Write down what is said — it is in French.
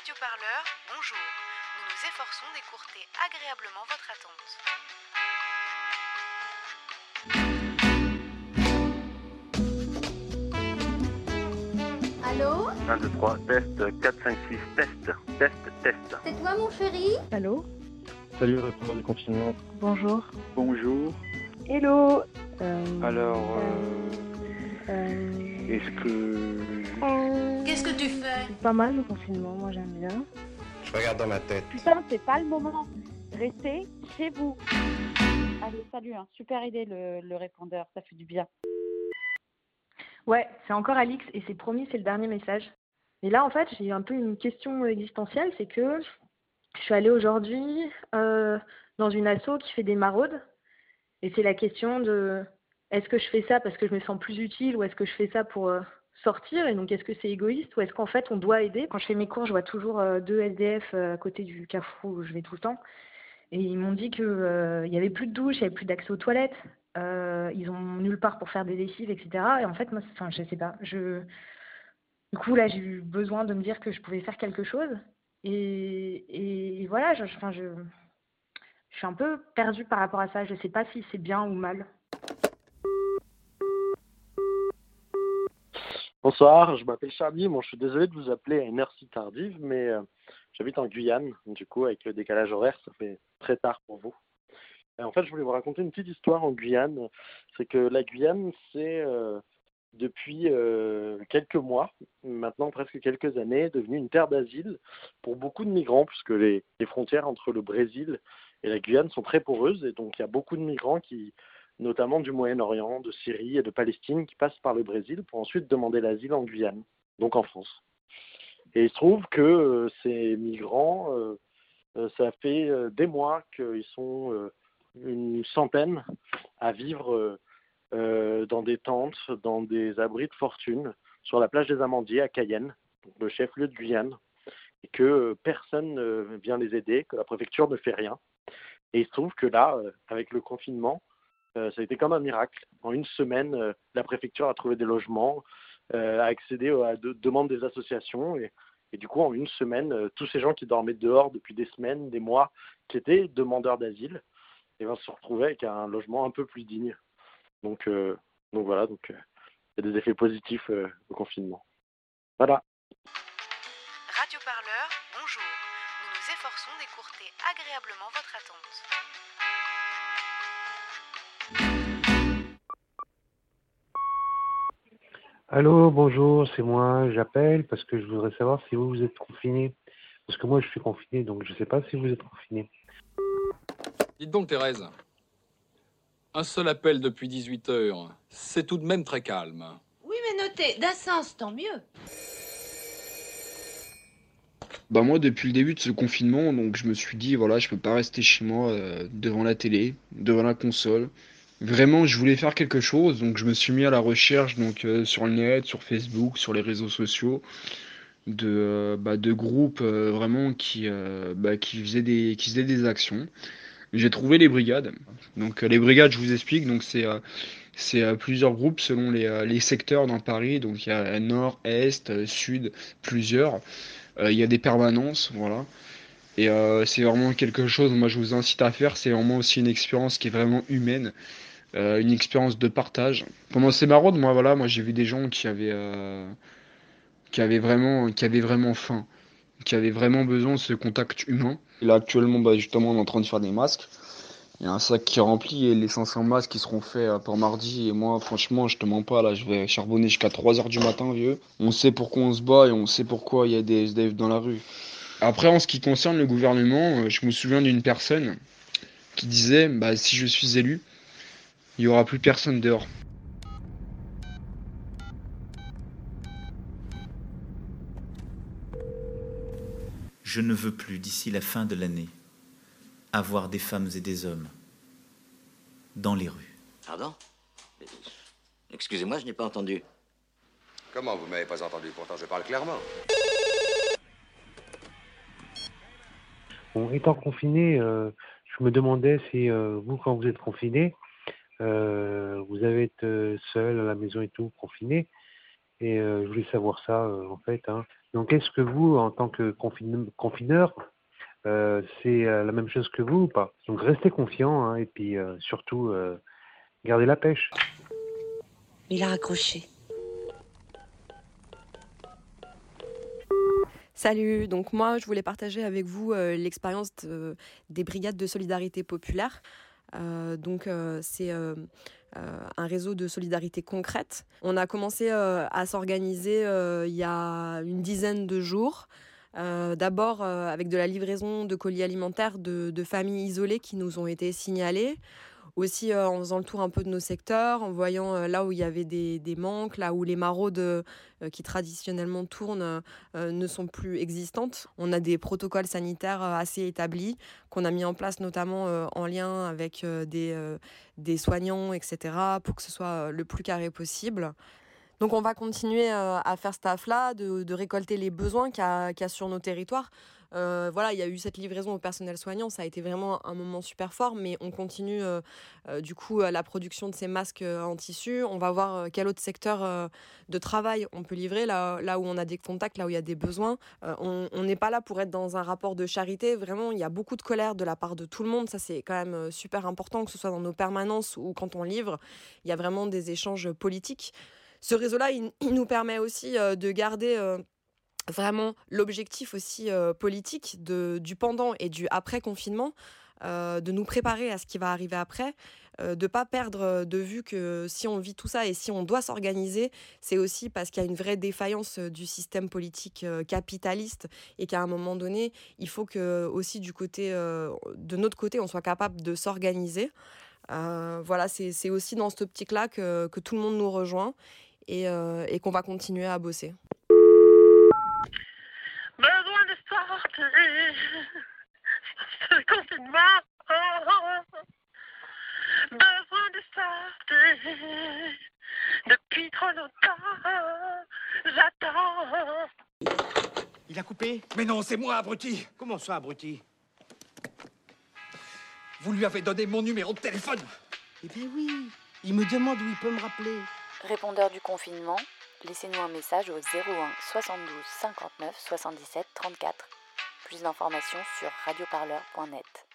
Radio Parleur, bonjour. Nous nous efforçons d'écourter agréablement votre attente. Allô 1, 2, 3, test, 4, 5, 6, test, test, test. C'est toi mon chéri Allô Salut, répondant du confinement. Bonjour. Bonjour. Hello Euh, Alors, euh, euh, est-ce que... Fais Pas mal le confinement, moi j'aime bien. Je regarde dans ma tête. Putain, c'est pas le moment. Restez chez vous. Allez, salut, hein. super idée le, le répondeur, ça fait du bien. Ouais, c'est encore Alix et c'est promis, c'est le dernier message. Et là, en fait, j'ai un peu une question existentielle, c'est que je suis allée aujourd'hui euh, dans une asso qui fait des maraudes. Et c'est la question de est-ce que je fais ça parce que je me sens plus utile ou est-ce que je fais ça pour euh, sortir Et donc, est-ce que c'est égoïste ou est-ce qu'en fait, on doit aider? Quand je fais mes cours, je vois toujours euh, deux SDF euh, à côté du carrefour où je vais tout le temps. Et ils m'ont dit qu'il n'y avait plus de douche, il n'y avait plus d'accès aux toilettes. euh, ils ont nulle part pour faire des lessives, etc. Et en fait, moi, enfin, je sais pas. Je... Du coup, là, j'ai eu besoin de me dire que je pouvais faire quelque chose. Et, et voilà, je, enfin, je, je suis un peu perdue par rapport à ça. Je sais pas si c'est bien ou mal. Bonsoir, je m'appelle Charlie. Bon, je suis désolé de vous appeler à une heure si tardive, mais euh, j'habite en Guyane. Du coup, avec le décalage horaire, ça fait très tard pour vous. En fait, je voulais vous raconter une petite histoire en Guyane. C'est que la Guyane, c'est euh, depuis euh, quelques mois, maintenant presque quelques années, devenu une terre d'asile pour beaucoup de migrants, puisque les frontières entre le Brésil et la Guyane sont très poreuses. Et donc, il y a beaucoup de migrants qui notamment du Moyen-Orient, de Syrie et de Palestine, qui passent par le Brésil pour ensuite demander l'asile en Guyane, donc en France. Et il se trouve que euh, ces migrants, euh, euh, ça fait des mois qu'ils sont une centaine à vivre dans des tentes, dans des abris de fortune, sur la plage des Amandiers à Cayenne, le chef-lieu de Guyane, et que personne ne vient les aider, que la préfecture ne fait rien. Et il se trouve que là, avec le confinement, euh, ça a été comme un miracle. En une semaine, euh, la préfecture a trouvé des logements, euh, a accédé aux à de- demandes des associations. Et, du coup, en une semaine, tous ces gens qui dormaient dehors depuis des semaines, des mois, qui étaient demandeurs d'asile, et ben, se retrouvaient avec un logement un peu plus digne. Donc, donc voilà, donc il y a des effets positifs au confinement. Voilà. Radio Parleur, bonjour. Nous nous efforçons d'écourter agréablement votre attente. Allô, bonjour, c'est moi, j'appelle parce que je voudrais savoir si vous, vous êtes confiné. Parce que moi, je suis confiné, donc je ne sais pas si vous êtes confiné. Dites donc, Thérèse. Un seul appel depuis 18 heures, c'est tout de même très calme. Oui, mais notez, d'un sens, tant mieux. Bah moi depuis le début de ce confinement, donc je me suis dit voilà, je peux pas rester chez moi euh, devant la télé, devant la console. Vraiment, je voulais faire quelque chose, donc je me suis mis à la recherche donc euh, sur le net, sur Facebook, sur les réseaux sociaux de euh, bah, de groupes euh, vraiment qui bah, qui faisaient des qui faisaient des actions. J'ai trouvé les brigades. Donc les brigades, je vous explique, donc c'est c'est plusieurs groupes selon les, les secteurs dans Paris, donc il y a nord, est, sud, plusieurs. Il y a des permanences, voilà. Et c'est vraiment quelque chose, moi je vous incite à faire, c'est vraiment aussi une expérience qui est vraiment humaine, euh, une expérience de partage. Pendant ces maraudes, moi voilà, moi j'ai vu des gens qui avaient, euh, qui avaient vraiment, qui avaient vraiment faim, qui avaient vraiment besoin de ce contact humain. Et là actuellement, bah, justement, on est en train de faire des masques. Il y a un sac qui est rempli et les 500 masques qui seront faits euh, pour mardi. Et moi, franchement, je te mens pas, là, je vais charbonner jusqu'à 3 heures du matin, vieux. On sait pourquoi on se bat et on sait pourquoi il y a des SDF dans la rue. Après, en ce qui concerne le gouvernement, je me souviens d'une personne qui disait, bah, si je suis élu, il y aura plus personne dehors. Je ne veux plus, d'ici la fin de l'année, avoir des femmes et des hommes dans les rues. Pardon? Excusez-moi, je n'ai pas entendu. Comment vous m'avez pas entendu? Pourtant, je parle clairement. Bon, étant confiné, euh, je me demandais si euh, vous, quand vous êtes confiné, euh, vous avez été euh, seul à la maison et tout, confiné. Et euh, je voulais savoir ça, euh, en fait. Hein. Donc, est-ce que vous, en tant que confine- confineur, euh, c'est euh, la même chose que vous ou pas? Donc, restez confiant hein, et puis euh, surtout, euh, gardez la pêche. Il a raccroché. Salut, donc moi je voulais partager avec vous euh, l'expérience de- des brigades de solidarité populaire. Euh, donc euh, c'est euh, un réseau de solidarité concrète. On a commencé à s'organiser il y a une dizaine de jours. D'abord avec de la livraison de colis alimentaires de, de familles isolées qui nous ont été signalées. Aussi euh, en faisant le tour un peu de nos secteurs, en voyant euh, là où il y avait des, manques, là où les maraudes euh, qui traditionnellement tournent ne sont plus existantes. On a des protocoles sanitaires assez établis qu'on a mis en place notamment en lien avec des, soignants, etc., pour que ce soit le plus carré possible. Donc on va continuer à faire ce taf-là, de, récolter les besoins qu'il y, y a sur nos territoires. Euh, voilà, il y a eu cette livraison au personnel soignant, ça a été vraiment un moment super fort, mais on continue euh, euh, du coup la production de ces masques en tissu. On va voir quel autre secteur de travail on peut livrer, là, là où on a des contacts, là où il y a des besoins. On n'est pas là pour être dans un rapport de charité, vraiment, il y a beaucoup de colère de la part de tout le monde, ça c'est quand même super important, que ce soit dans nos permanences ou quand on livre, il y a vraiment des échanges politiques. Ce réseau-là, il, nous permet aussi de garder vraiment l'objectif aussi euh, politique de, du pendant et du après confinement, euh, de nous préparer à ce qui va arriver après, euh, de pas perdre de vue que si on vit tout ça et si on doit s'organiser, c'est aussi parce qu'il y a une vraie défaillance euh, du système politique capitaliste et qu'à un moment donné, il faut que aussi du côté de notre côté, on soit capable de s'organiser. Voilà, c'est aussi dans cette optique-là que, que tout le monde nous rejoint et, et qu'on va continuer à bosser. Besoin de sortir. C'est le confinement. Besoin de sortir. Depuis trop longtemps. J'attends. Il a coupé? Mais non, c'est moi, abruti Comment ça, abruti? Vous lui avez donné mon numéro de téléphone Eh bien oui, il me demande où il peut me rappeler. Répondeur du confinement, laissez-nous un message au 01 72 59 77 34. Plus d'informations sur radioparleur.net.